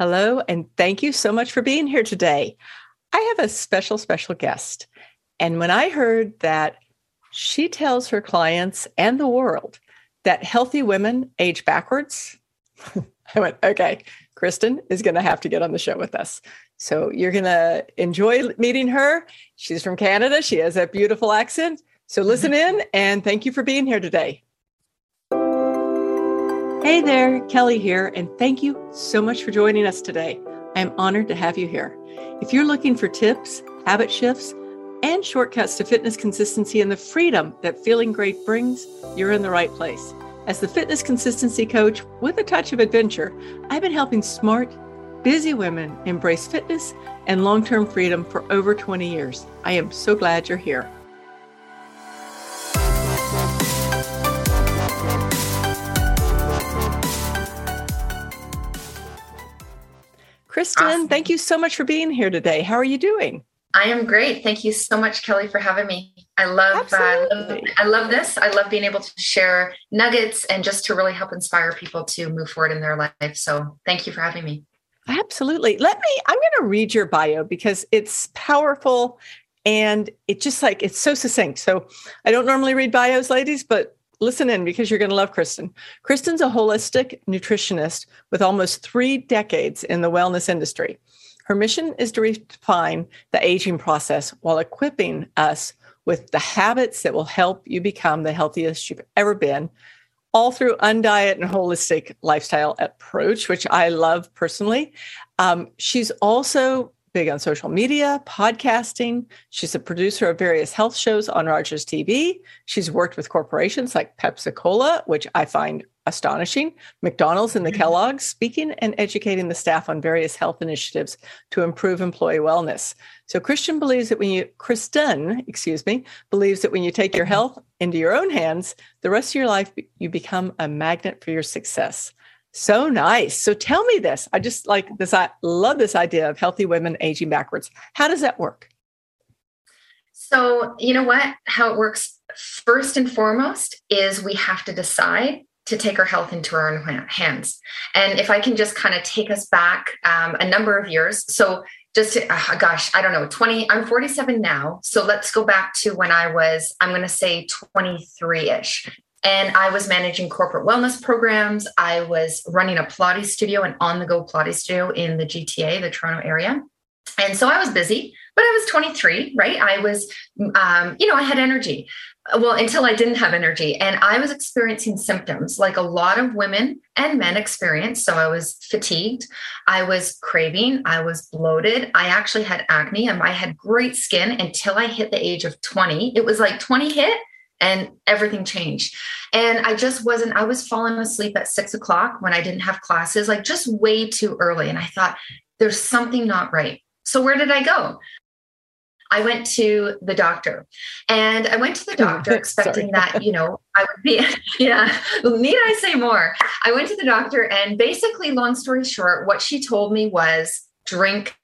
Hello, and thank you so much for being here today. I have a special, special guest. And when I heard that she tells her clients and the world that healthy women age backwards, I went, okay, Kristen is going to have to get on the show with us. So you're going to enjoy meeting her. She's from Canada. She has a beautiful accent. So listen in and thank you for being here today. Hey there, Kelly here, and thank you so much for joining us today. I am honored to have you here. If you're looking for tips, habit shifts, and shortcuts to fitness consistency and the freedom that feeling great brings, you're in the right place. As the fitness consistency coach with a touch of adventure, I've been helping smart, busy women embrace fitness and long term freedom for over 20 years. I am so glad you're here. Kristen, awesome. thank you so much for being here today. How are you doing? I am great. Thank you so much, Kelly, for having me. I love, uh, love, I love this. I love being able to share nuggets and just to really help inspire people to move forward in their life. So, thank you for having me. Absolutely. Let me. I'm going to read your bio because it's powerful and it just like it's so succinct. So, I don't normally read bios, ladies, but listen in because you're going to love Kristen. Kristen's a holistic nutritionist with almost three decades in the wellness industry. Her mission is to redefine the aging process while equipping us with the habits that will help you become the healthiest you've ever been, all through undiet and holistic lifestyle approach, which I love personally. Um, she's also big on social media, podcasting. She's a producer of various health shows on Rogers TV. She's worked with corporations like Pepsi Cola, which I find astonishing, McDonald's and the mm-hmm. Kellogg's, speaking and educating the staff on various health initiatives to improve employee wellness. So Christian believes that when you Kristen, excuse me, believes that when you take your mm-hmm. health into your own hands, the rest of your life you become a magnet for your success. So nice. So tell me this. I just like this. I love this idea of healthy women aging backwards. How does that work? So, you know what? How it works first and foremost is we have to decide to take our health into our own hands. And if I can just kind of take us back um, a number of years. So, just to, oh gosh, I don't know, 20, I'm 47 now. So let's go back to when I was, I'm going to say 23 ish. And I was managing corporate wellness programs. I was running a Pilates studio, and on the go Pilates studio in the GTA, the Toronto area. And so I was busy, but I was 23, right? I was, um, you know, I had energy. Well, until I didn't have energy. And I was experiencing symptoms like a lot of women and men experience. So I was fatigued. I was craving. I was bloated. I actually had acne and I had great skin until I hit the age of 20. It was like 20 hit and everything changed. And I just wasn't, I was falling asleep at six o'clock when I didn't have classes, like just way too early. And I thought, there's something not right. So where did I go? I went to the doctor and I went to the doctor expecting that, you know, I would be, yeah, need I say more? I went to the doctor and basically, long story short, what she told me was drink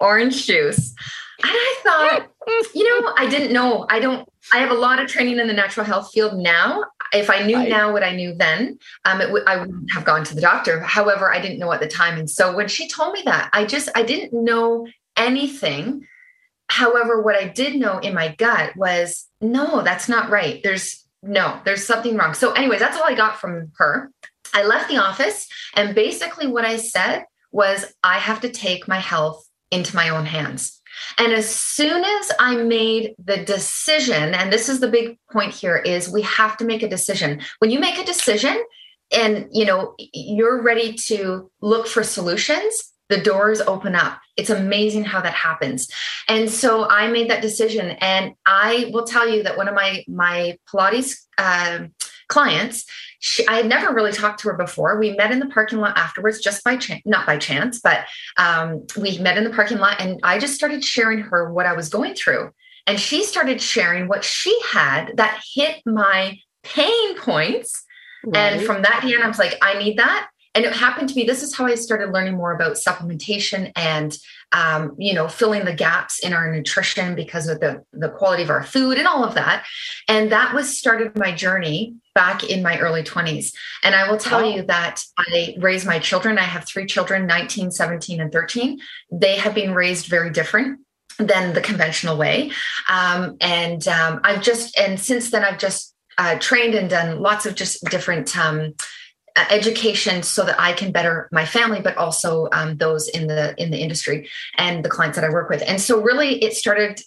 orange juice. And I thought, you know, I didn't know. I don't, I have a lot of training in the natural health field now. If I knew I, now what I knew then, um, w- I wouldn't have gone to the doctor. However, I didn't know at the time. And so when she told me that, I just, I didn't know anything. However, what I did know in my gut was, no, that's not right. There's no, there's something wrong. So, anyways, that's all I got from her. I left the office, and basically what I said was, I have to take my health into my own hands. And as soon as I made the decision, and this is the big point here is we have to make a decision. When you make a decision and you know you're ready to look for solutions, the doors open up. It's amazing how that happens. And so I made that decision and I will tell you that one of my my Pilates uh, clients she, I had never really talked to her before. We met in the parking lot afterwards, just by chance, not by chance, but um, we met in the parking lot and I just started sharing her what I was going through. And she started sharing what she had that hit my pain points. Right. And from that day on, I was like, I need that. and it happened to me this is how i started learning more about supplementation and um, you know filling the gaps in our nutrition because of the the quality of our food and all of that. And that was started my journey back in my early 20s and i will tell you that i raised my children. I have three children 19 17 and 13 they have been raised very different than the conventional way. Um, and um, i've just and since then i've just uh, trained and done lots of just different um, education so that I can better my family, but also um, those in the in the industry and the clients that I work with. And so, really, it started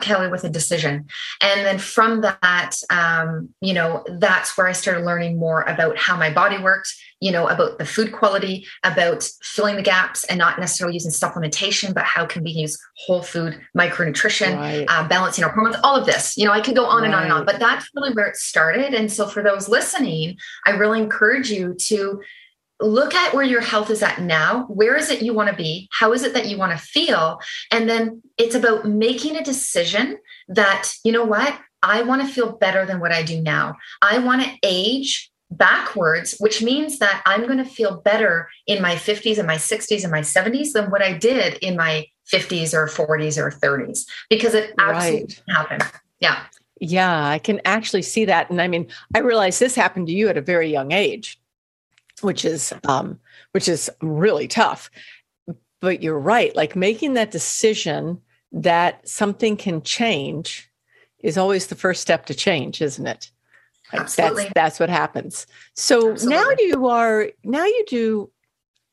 Kelly with a decision. And then from that, um, you know, that's where I started learning more about how my body worked, you know, about the food quality, about filling the gaps and not necessarily using supplementation, but how can we use whole food, micronutrition, right. uh, balancing our hormones, all of this. You know, I could go on right. and on and on, but that's really where it started. And so for those listening, I really encourage you to look at where your health is at now. Where is it you want to be? How is it that you want to feel? And then it's about making a decision that, you know what? I want to feel better than what I do now. I want to age backwards, which means that I'm going to feel better in my 50s and my 60s and my 70s than what I did in my 50s or 40s or 30s because it absolutely right. happened. Yeah. Yeah, I can actually see that. And I mean, I realize this happened to you at a very young age which is um, which is really tough. But you're right. Like making that decision that something can change is always the first step to change, isn't it? Absolutely. That's that's what happens. So Absolutely. now you are now you do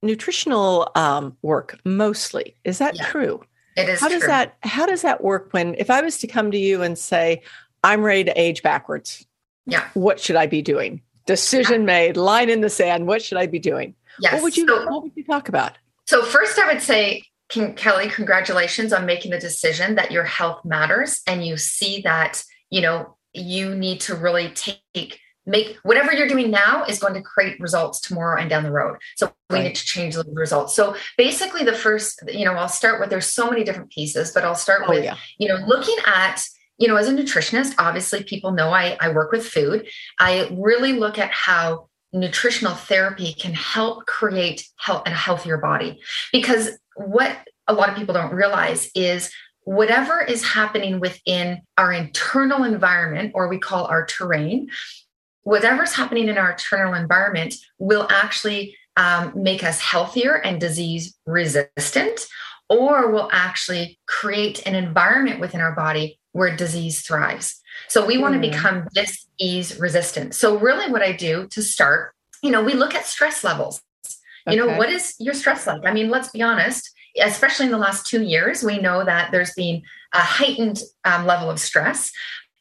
nutritional um, work mostly. Is that yeah, true? It is. How does that How does that work? When if I was to come to you and say, "I'm ready to age backwards," yeah, what should I be doing? Decision made, line in the sand. What should I be doing? Yes. What would you so, What would you talk about? So first, I would say, can, Kelly, congratulations on making the decision that your health matters, and you see that you know you need to really take make whatever you're doing now is going to create results tomorrow and down the road. So we right. need to change the results. So basically, the first, you know, I'll start with there's so many different pieces, but I'll start oh, with yeah. you know looking at you know, as a nutritionist, obviously people know I, I work with food. I really look at how nutritional therapy can help create health, a healthier body. Because what a lot of people don't realize is whatever is happening within our internal environment, or we call our terrain, whatever's happening in our internal environment will actually um, make us healthier and disease resistant, or will actually create an environment within our body where disease thrives. So we want to become disease resistant. So really what I do to start, you know, we look at stress levels. Okay. You know, what is your stress like? I mean, let's be honest, especially in the last two years, we know that there's been a heightened um, level of stress.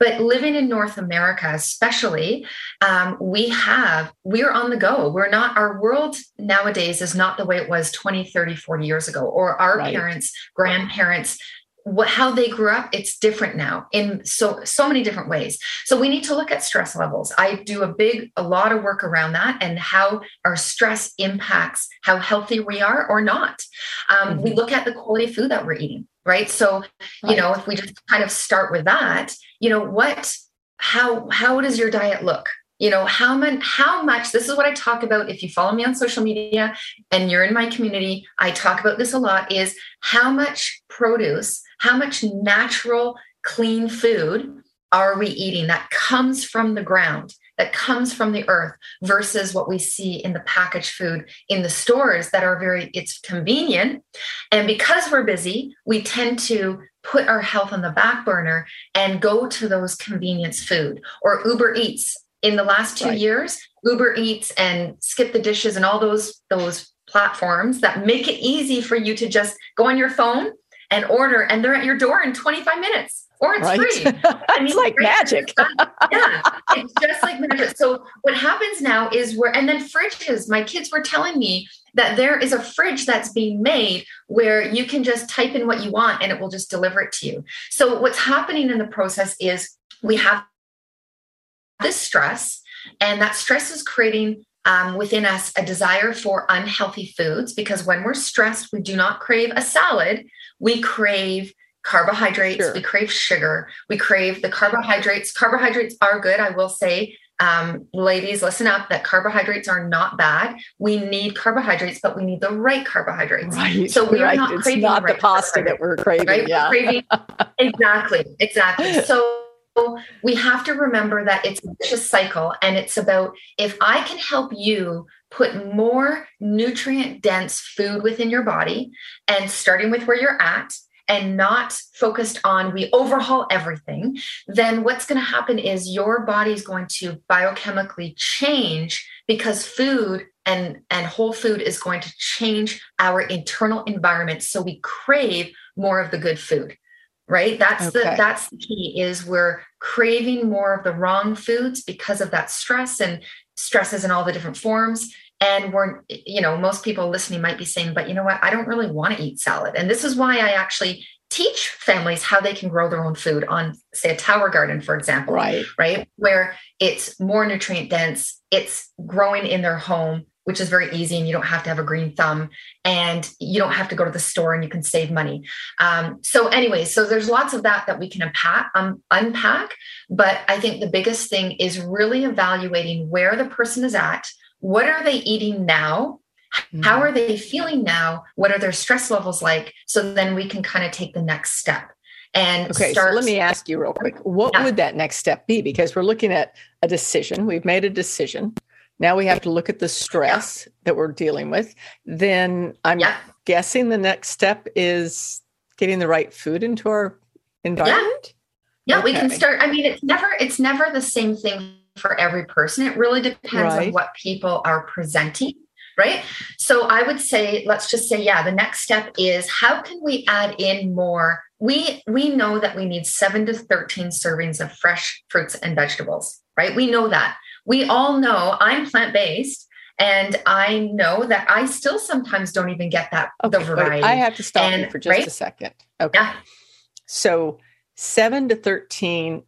But living in North America, especially, um, we have, we're on the go. We're not, our world nowadays is not the way it was 20, 30, 40 years ago, or our right. parents, grandparents, what how they grew up it's different now in so so many different ways. So we need to look at stress levels. I do a big a lot of work around that and how our stress impacts how healthy we are or not. Um, mm-hmm. we look at the quality of food that we're eating right? So right. you know if we just kind of start with that you know what how how does your diet look? You know how much how much this is what i talk about if you follow me on social media and you're in my community i talk about this a lot is how much produce how much natural clean food are we eating that comes from the ground that comes from the earth versus what we see in the packaged food in the stores that are very it's convenient and because we're busy we tend to put our health on the back burner and go to those convenience food or uber eats in the last two right. years uber eats and skip the dishes and all those those platforms that make it easy for you to just go on your phone and order and they're at your door in 25 minutes or it's right. free. I mean, like magic. yeah, it's just like magic. So what happens now is where, and then fridges. My kids were telling me that there is a fridge that's being made where you can just type in what you want and it will just deliver it to you. So what's happening in the process is we have this stress, and that stress is creating um, within us a desire for unhealthy foods because when we're stressed, we do not crave a salad. We crave carbohydrates, sure. we crave sugar, we crave the carbohydrates. Carbohydrates are good, I will say. um, ladies, listen up that carbohydrates are not bad. We need carbohydrates, but we need the right carbohydrates. Right. So we're right. not it's craving not the, right the pasta that we're craving. Right? Yeah. We're craving, exactly. Exactly. So we have to remember that it's a vicious cycle and it's about if I can help you put more nutrient dense food within your body and starting with where you're at and not focused on we overhaul everything, then what's going to happen is your body is going to biochemically change because food and, and whole food is going to change our internal environment. So we crave more of the good food right that's okay. the that's the key is we're craving more of the wrong foods because of that stress and stresses in all the different forms. And we're you know most people listening might be saying but you know what? I don't really want to eat salad. And this is why i actually teach families how they can grow their own food on say a tower garden for example right. right? Where it's more nutrient dense it's growing in their home which is very easy and you don't have to have a green thumb and you don't have to go to the store and you can save money um, so anyway so there's lots of that that we can unpack, um, unpack but i think the biggest thing is really evaluating where the person is at what are they eating now mm-hmm. how are they feeling now what are their stress levels like so then we can kind of take the next step and okay start- so let me ask you real quick what yeah. would that next step be because we're looking at a decision we've made a decision now we have to look at the stress yeah. that we're dealing with. Then I'm yeah. guessing the next step is getting the right food into our environment. Yeah, yeah okay. we can start. I mean, it's never it's never the same thing for every person. It really depends right. on what people are presenting right so i would say let's just say yeah the next step is how can we add in more we we know that we need 7 to 13 servings of fresh fruits and vegetables right we know that we all know I'm plant based. And I know that I still sometimes don't even get that okay, the variety. I have to stop and, you for just right? a second. Okay. Yeah. So seven to 13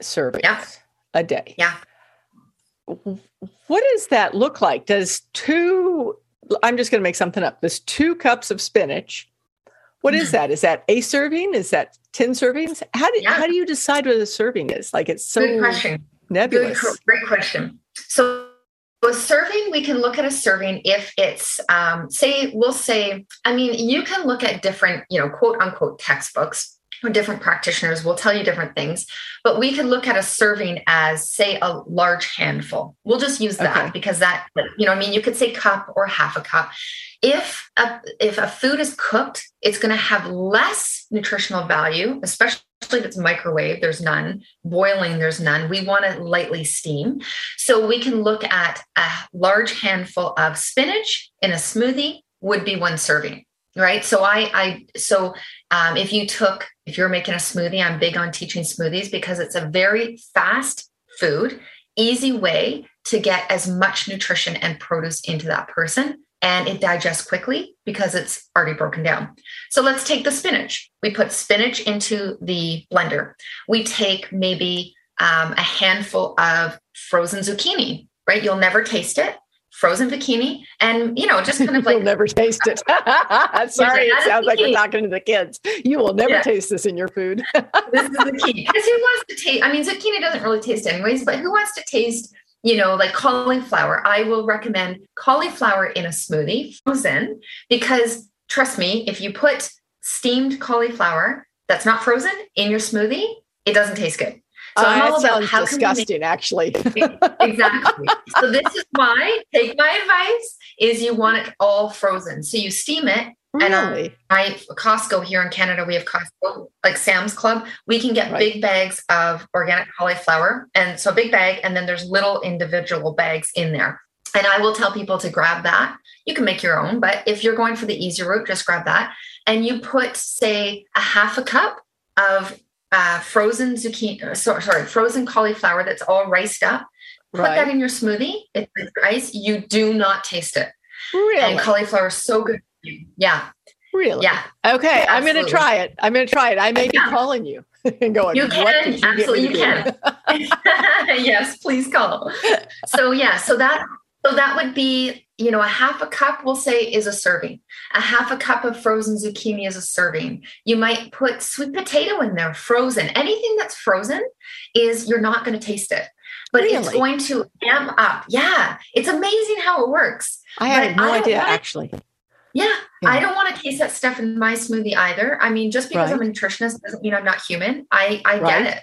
servings yeah. a day. Yeah. What does that look like? Does two, I'm just going to make something up. Does two cups of spinach, What is mm-hmm. that? Is that a serving? Is that 10 servings? How do, yeah. how do you decide what a serving is? Like it's so. Good question nebulous? Good, great question. So a serving, we can look at a serving if it's, um, say, we'll say, I mean, you can look at different, you know, quote unquote textbooks. Different practitioners will tell you different things, but we can look at a serving as, say, a large handful. We'll just use that okay. because that, you know, I mean, you could say cup or half a cup if a, if a food is cooked, it's going to have less nutritional value, especially if it's microwave, there's none. Boiling, there's none. We want to lightly steam. So we can look at a large handful of spinach in a smoothie would be one serving, right? So I, I so um, if you took, if you're making a smoothie, I'm big on teaching smoothies because it's a very fast food, easy way to get as much nutrition and produce into that person and it digests quickly because it's already broken down. So let's take the spinach. We put spinach into the blender. We take maybe um, a handful of frozen zucchini, right? You'll never taste it. Frozen zucchini, and you know, just kind of like you'll never taste it. Sorry, it sounds like we're talking to the kids. You will never yeah. taste this in your food. this is the key because who wants to taste? I mean, zucchini doesn't really taste anyways, but who wants to taste you know, like cauliflower, I will recommend cauliflower in a smoothie, frozen, because trust me, if you put steamed cauliflower that's not frozen in your smoothie, it doesn't taste good. So uh, I'm all about how disgusting, make- actually. exactly. So this is why take my advice is you want it all frozen. So you steam it Really? And I Costco here in Canada, we have Costco, like Sam's Club. We can get right. big bags of organic cauliflower. And so big bag, and then there's little individual bags in there. And I will tell people to grab that. You can make your own, but if you're going for the easy route, just grab that. And you put, say, a half a cup of uh, frozen zucchini, uh, sorry, frozen cauliflower that's all riced up. Put right. that in your smoothie. It's ice. You do not taste it. Really? And cauliflower is so good yeah. Really? Yeah. Okay. Yeah, I'm going to try it. I'm going to try it. I may be calling you and going, you can. You absolutely, you can. yes, please call. So, yeah. So that, so that would be you know, a half a cup, we'll say, is a serving. A half a cup of frozen zucchini is a serving. You might put sweet potato in there, frozen. Anything that's frozen is you're not going to taste it, but really? it's going to amp up. Yeah, it's amazing how it works. I had no idea, actually. Yeah, yeah, I don't want to taste that stuff in my smoothie either. I mean, just because right. I'm a nutritionist doesn't mean I'm not human. I I right. get it.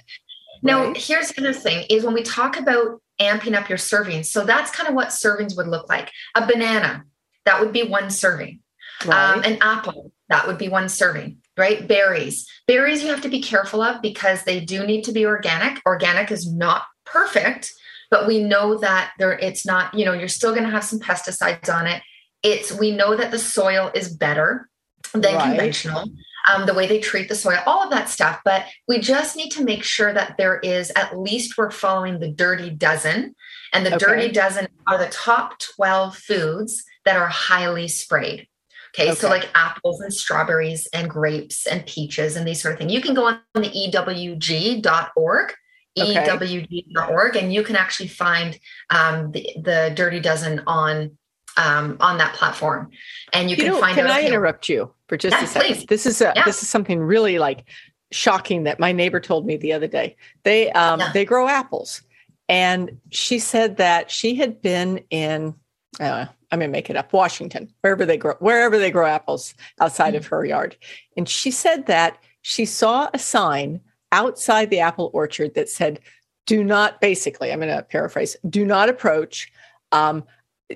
Now, right. here's the other thing: is when we talk about amping up your servings. So that's kind of what servings would look like. A banana, that would be one serving. Right. Um, an apple, that would be one serving, right? Berries. Berries you have to be careful of because they do need to be organic. Organic is not perfect, but we know that there it's not, you know, you're still going to have some pesticides on it. It's we know that the soil is better than right. conventional um, the way they treat the soil, all of that stuff. But we just need to make sure that there is at least we're following the dirty dozen. And the okay. dirty dozen are the top 12 foods that are highly sprayed. Okay, okay, so like apples and strawberries and grapes and peaches and these sort of things. You can go on the ewg.org, okay. ewg.org, and you can actually find um, the, the Dirty Dozen on um, on that platform, and you, you can know, find. Can I interrupt you for just a second? Please. This is a, yeah. this is something really like shocking that my neighbor told me the other day. They um, yeah. they grow apples, and she said that she had been in. Uh, I'm gonna make it up. Washington, wherever they grow, wherever they grow apples outside mm-hmm. of her yard, and she said that she saw a sign outside the apple orchard that said, "Do not." Basically, I'm going to paraphrase. Do not approach. Um,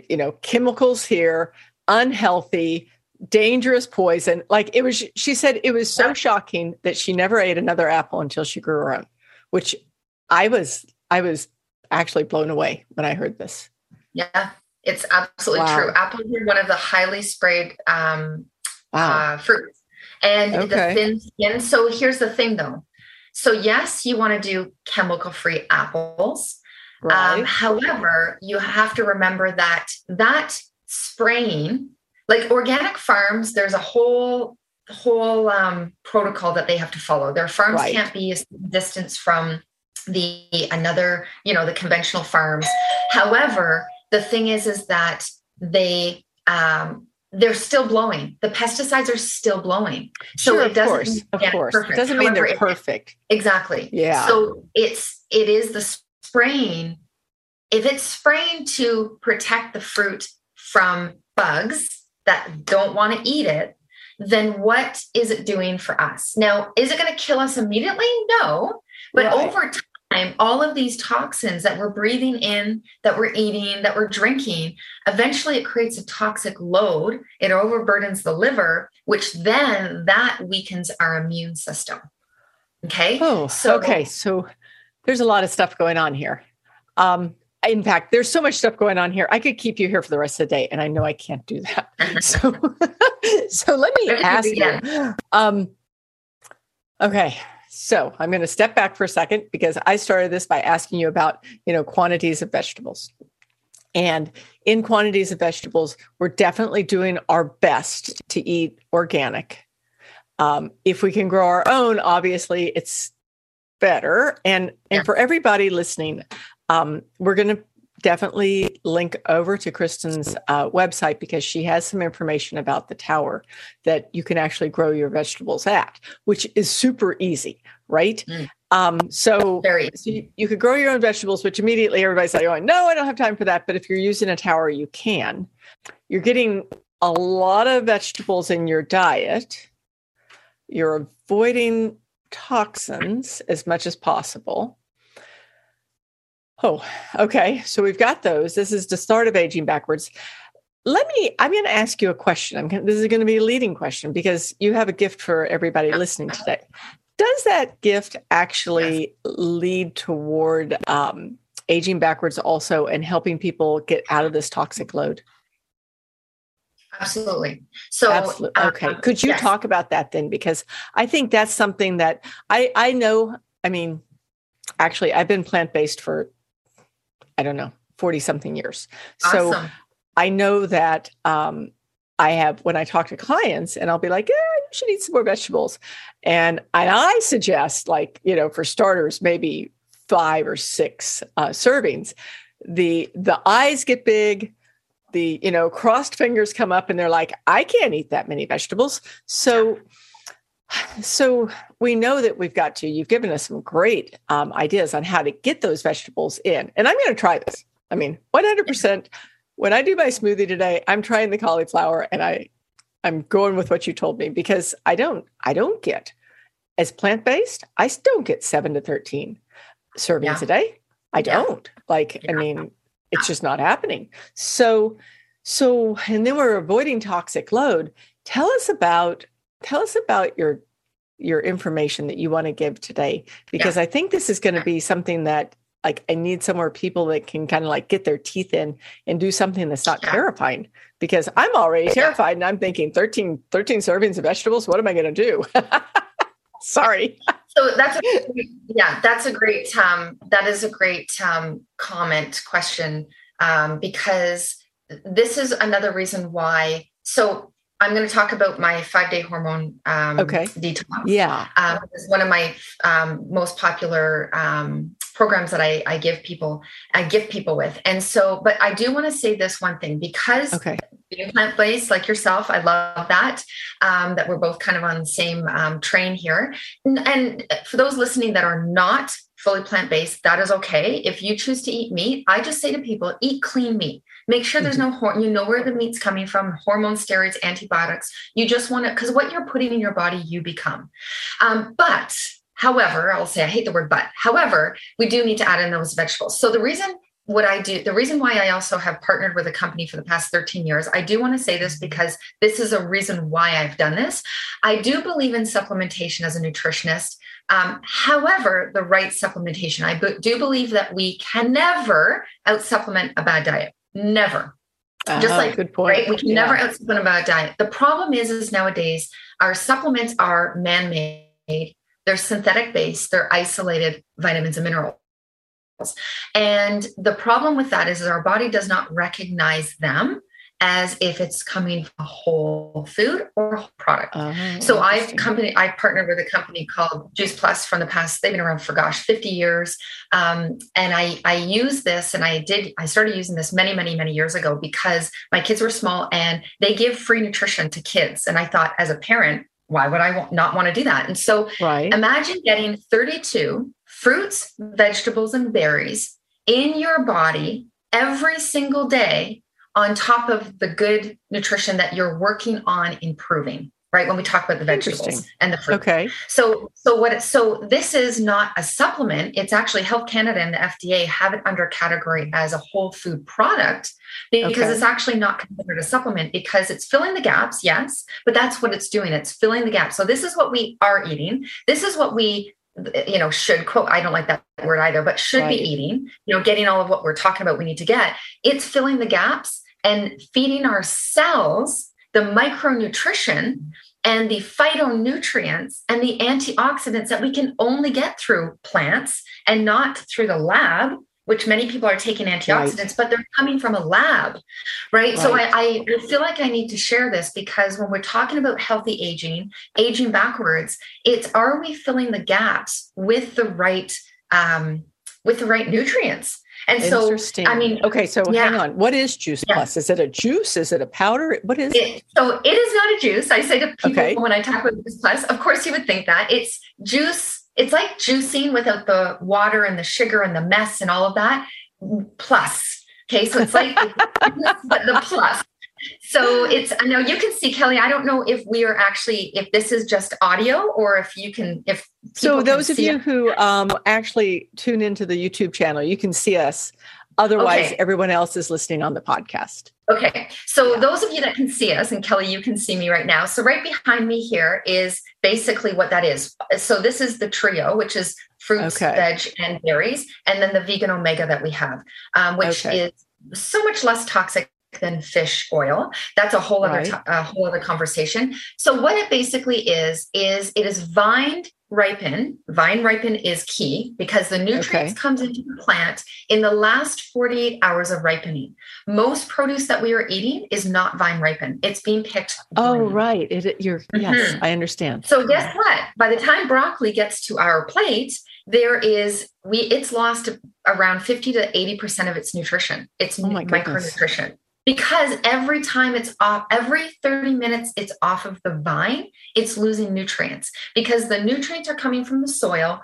you know, chemicals here, unhealthy, dangerous poison. Like it was, she said it was so shocking that she never ate another apple until she grew her own, which I was, I was actually blown away when I heard this. Yeah, it's absolutely wow. true. Apples are one of the highly sprayed um, wow. uh, fruits. And okay. the thin skin. So here's the thing though. So, yes, you want to do chemical free apples. Um, right. Um, however, you have to remember that that spraying, like organic farms, there's a whole whole um, protocol that they have to follow. Their farms right. can't be a distance from the another, you know, the conventional farms. However, the thing is, is that they um, they're still blowing. The pesticides are still blowing. So sure, it doesn't course, of course. Perfect. It doesn't mean However, they're perfect. It, exactly. Yeah. So it's it is the spraying, if it's spraying to protect the fruit from bugs that don't want to eat it, then what is it doing for us? Now, is it going to kill us immediately? No. But right. over time, all of these toxins that we're breathing in, that we're eating, that we're drinking, eventually it creates a toxic load. It overburdens the liver, which then that weakens our immune system. Okay. Oh, so okay. So there's a lot of stuff going on here. Um, in fact, there's so much stuff going on here. I could keep you here for the rest of the day, and I know I can't do that. so, so let me ask you. Um, okay, so I'm going to step back for a second because I started this by asking you about, you know, quantities of vegetables. And in quantities of vegetables, we're definitely doing our best to eat organic. Um, if we can grow our own, obviously it's better. And and for everybody listening, um, we're going to definitely link over to Kristen's uh, website because she has some information about the tower that you can actually grow your vegetables at, which is super easy, right? Mm. Um, so, so you, you, could grow your own vegetables, which immediately everybody's like, oh, no, I don't have time for that. But if you're using a tower, you can. You're getting a lot of vegetables in your diet. You're avoiding toxins as much as possible. Oh, okay. So we've got those. This is the start of aging backwards. Let me, I'm going to ask you a question. I'm, this is going to be a leading question because you have a gift for everybody listening today. Does that gift actually lead toward um, aging backwards also and helping people get out of this toxic load? Absolutely. So, Absolutely. Uh, okay. Um, Could you yes. talk about that then? Because I think that's something that I I know. I mean, actually, I've been plant based for I don't know forty something years. Awesome. So I know that um, I have when I talk to clients, and I'll be like, "Yeah, you should eat some more vegetables," and and I suggest like you know for starters maybe five or six uh, servings. The the eyes get big the you know crossed fingers come up and they're like i can't eat that many vegetables so so we know that we've got to you've given us some great um, ideas on how to get those vegetables in and i'm going to try this i mean 100% when i do my smoothie today i'm trying the cauliflower and i i'm going with what you told me because i don't i don't get as plant-based i don't get 7 to 13 servings yeah. a day i don't yeah. like yeah. i mean it's just not happening so so, and then we're avoiding toxic load. Tell us about tell us about your your information that you want to give today because yeah. I think this is going to be something that like I need somewhere people that can kind of like get their teeth in and do something that's not yeah. terrifying because I'm already terrified and I'm thinking 13 13 servings of vegetables what am I going to do? Sorry. So that's a, yeah, that's a great um that is a great um comment question um because this is another reason why. So I'm going to talk about my five day hormone um, okay. detox. Yeah. Um, it's one of my um, most popular um, programs that I, I, give people, I give people with. And so, but I do want to say this one thing because okay. Being plant based like yourself, I love that, um, that we're both kind of on the same um, train here. And, and for those listening that are not fully plant based, that is okay. If you choose to eat meat, I just say to people, eat clean meat. Make sure there's mm-hmm. no hormone. You know where the meat's coming from: hormone, steroids, antibiotics. You just want to because what you're putting in your body, you become. Um, but however, I'll say I hate the word but. However, we do need to add in those vegetables. So the reason what I do, the reason why I also have partnered with a company for the past 13 years, I do want to say this mm-hmm. because this is a reason why I've done this. I do believe in supplementation as a nutritionist. Um, however, the right supplementation, I b- do believe that we can never out supplement a bad diet. Never. Uh-huh, Just like good point. Right? We can yeah. never out supplement a bad diet. The problem is, is nowadays our supplements are man-made. They're synthetic based. They're isolated vitamins and minerals. And the problem with that is, is our body does not recognize them as if it's coming from a whole food or a whole product. Uh, so I've company I partnered with a company called Juice Plus from the past. They've been around for gosh, 50 years. Um, and I I use this and I did I started using this many, many, many years ago because my kids were small and they give free nutrition to kids. And I thought as a parent, why would I not want to do that? And so right. imagine getting 32 fruits, vegetables, and berries in your body every single day on top of the good nutrition that you're working on improving right when we talk about the vegetables and the fruit. Okay. So so what it, so this is not a supplement it's actually health canada and the fda have it under category as a whole food product because okay. it's actually not considered a supplement because it's filling the gaps yes but that's what it's doing it's filling the gaps so this is what we are eating this is what we you know should quote i don't like that word either but should right. be eating you know getting all of what we're talking about we need to get. It's filling the gaps and feeding our cells the micronutrition and the phytonutrients and the antioxidants that we can only get through plants and not through the lab which many people are taking antioxidants right. but they're coming from a lab right, right. so I, I feel like i need to share this because when we're talking about healthy aging aging backwards it's are we filling the gaps with the right um, with the right nutrients and so, I mean, okay, so yeah. hang on. What is Juice yeah. Plus? Is it a juice? Is it a powder? What is it, it? So it is not a juice. I say to people okay. when I talk about Juice Plus, of course you would think that it's juice. It's like juicing without the water and the sugar and the mess and all of that. Plus, okay, so it's like the plus so it's i know you can see kelly i don't know if we are actually if this is just audio or if you can if so those of you it. who um, actually tune into the youtube channel you can see us otherwise okay. everyone else is listening on the podcast okay so yeah. those of you that can see us and kelly you can see me right now so right behind me here is basically what that is so this is the trio which is fruits okay. veg and berries and then the vegan omega that we have um, which okay. is so much less toxic than fish oil. That's a whole right. other a whole other conversation. So what it basically is is it is vine ripen. Vine ripen is key because the nutrients okay. comes into the plant in the last 48 hours of ripening. Most produce that we are eating is not vine ripen. It's being picked. Oh, right. It, you're mm-hmm. yes, I understand. So guess what? By the time broccoli gets to our plate, there is we it's lost around 50 to 80 percent of its nutrition. It's oh micronutrition. Because every time it's off, every 30 minutes it's off of the vine, it's losing nutrients because the nutrients are coming from the soil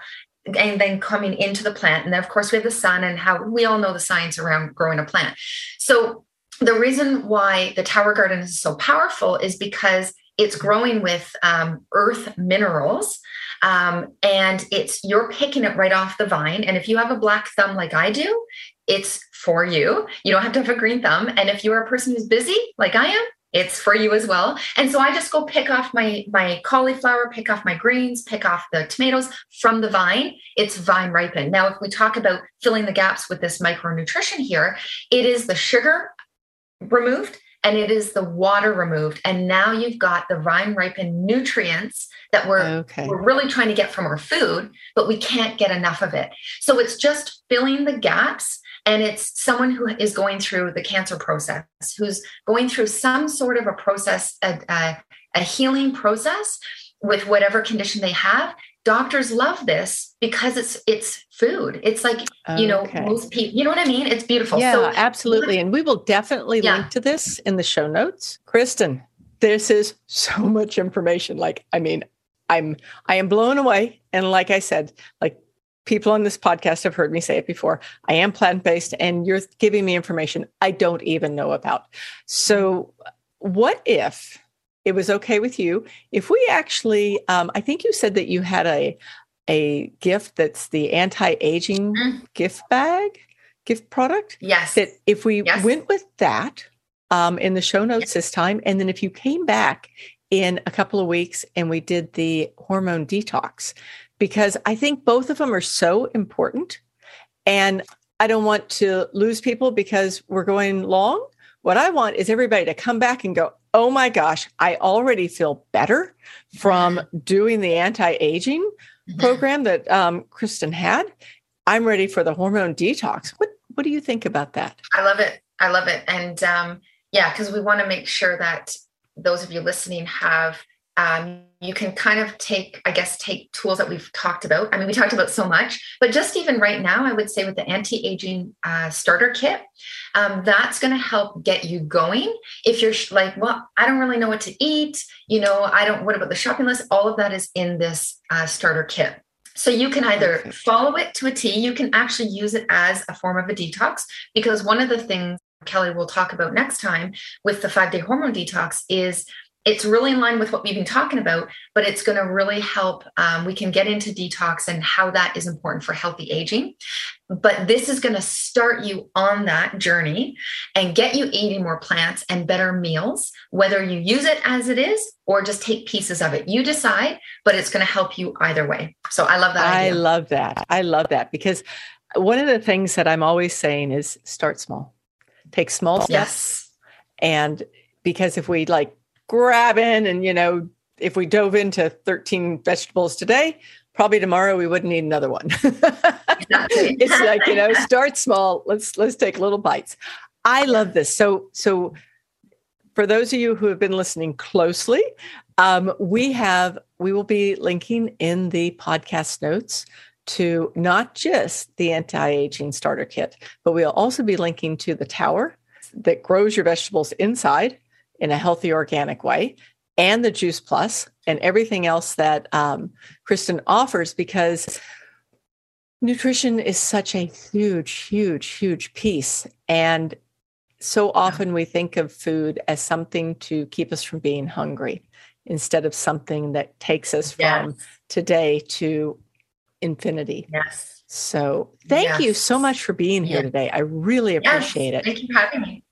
and then coming into the plant. And then, of course, we have the sun and how we all know the science around growing a plant. So, the reason why the tower garden is so powerful is because it's growing with um, earth minerals um, and it's you're picking it right off the vine and if you have a black thumb like i do it's for you you don't have to have a green thumb and if you're a person who's busy like i am it's for you as well and so i just go pick off my my cauliflower pick off my greens pick off the tomatoes from the vine it's vine ripened now if we talk about filling the gaps with this micronutrition here it is the sugar removed and it is the water removed. And now you've got the vine ripened nutrients that we're, okay. we're really trying to get from our food, but we can't get enough of it. So it's just filling the gaps. And it's someone who is going through the cancer process, who's going through some sort of a process, a, a, a healing process with whatever condition they have. Doctors love this because it's it's food. It's like you know most people you know what i mean? It's beautiful. Yeah so, absolutely. And we will definitely yeah. link to this in the show notes. Kristen this is so much information. Like i mean i'm i am blown away. And like i said like people on this podcast have heard me say it before i am plant-based and you're giving me information i don't even know about so what if it was okay with you if we actually um, i think you said that you had a a gift that's the anti-aging mm. gift bag gift product yes that if we yes. went with that um, in the show notes yes. this time and then if you came back in a couple of weeks and we did the hormone detox because i think both of them are so important and i don't want to lose people because we're going long what I want is everybody to come back and go, oh my gosh, I already feel better from doing the anti aging mm-hmm. program that um, Kristen had. I'm ready for the hormone detox. What What do you think about that? I love it. I love it. And um, yeah, because we want to make sure that those of you listening have um, you can kind of take i guess take tools that we've talked about. I mean we talked about so much but just even right now i would say with the anti-aging uh, starter kit um, that's going to help get you going. If you're like well i don't really know what to eat you know i don't what about the shopping list? All of that is in this uh, starter kit. So you can either follow it to a T, you can actually use it as a form of a detox because one of the things Kelly will talk about next time with the five day hormone detox is it's really in line with what we've been talking about, but it's going to really help. Um, we can get into detox and how that is important for healthy aging. But this is going to start you on that journey and get you eating more plants and better meals, whether you use it as it is or just take pieces of it. You decide, but it's going to help you either way. So I love that. I idea. love that. I love that because one of the things that I'm always saying is start small, take small steps. Yes. And because if we like grabbing and you know if we dove into 13 vegetables today probably tomorrow we wouldn't need another one. It's like you know start small. Let's let's take little bites. I love this. So so for those of you who have been listening closely um, we have we will be linking in the podcast notes to not just the anti-aging starter kit but we'll also be linking to the tower that grows your vegetables inside in a healthy organic way and the juice plus and everything else that um, kristen offers because nutrition is such a huge huge huge piece. And so often we think of food as something to keep us from being hungry instead of something that takes us yes. from today to infinity. Yes. So thank yes. you so much for being here yes. today. I really appreciate it. Thank you for having me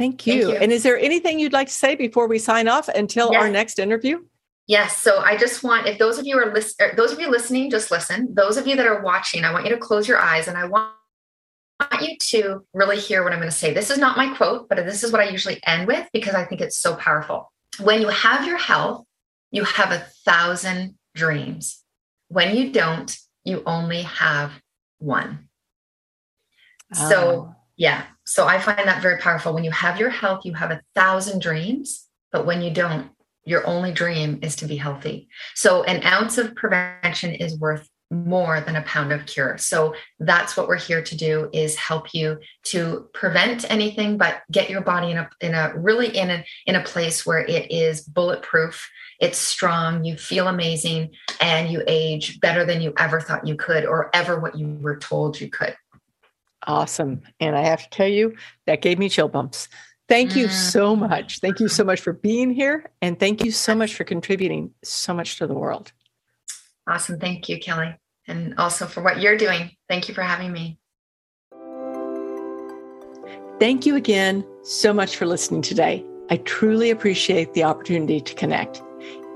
Thank you. Thank you. And is there anything you'd like to say before we sign off until yes. our next interview? Yes. So I just want, if those of you are listening, er, those of you listening, just listen. Those of you that are watching, I want you to close your eyes and I want you to really hear what I'm going to say. This is not my quote, but this is what I usually end with because I think it's so powerful. When you have your health, you have a thousand dreams. When you don't, you only have one. Oh. So, ah. Yeah, so I find that very powerful. When you have your health, you have a thousand dreams, but when you don't, your only dream is to be healthy. So an ounce of prevention is worth more than a pound of cure. So that's what we're here to do is help you to prevent anything, but get your body in a in a really in a in a place where it is bulletproof, it's strong, you feel amazing, and you age better than you ever thought you could or ever what you were told you could. Awesome. And I have to tell you, that gave me chill bumps. Thank you so mm. much. Thank you so much for being here. And thank you so much for contributing so much to the world. Awesome. Thank you, Kelly. And also for what you're doing. Thank you for having me. Thank you again so much for listening today. I truly appreciate the opportunity to connect.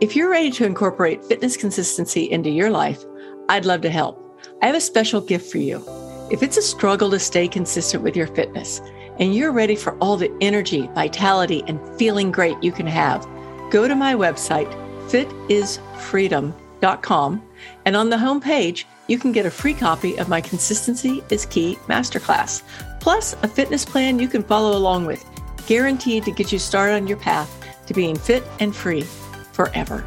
If you're ready to incorporate fitness consistency into your life, I'd love to help. I have a special gift for you. If it's a struggle to stay consistent with your fitness and you're ready for all the energy, vitality, and feeling great you can have, go to my website, fitisfreedom.com, and on the homepage, you can get a free copy of my Consistency is Key Masterclass, plus a fitness plan you can follow along with, guaranteed to get you started on your path to being fit and free forever.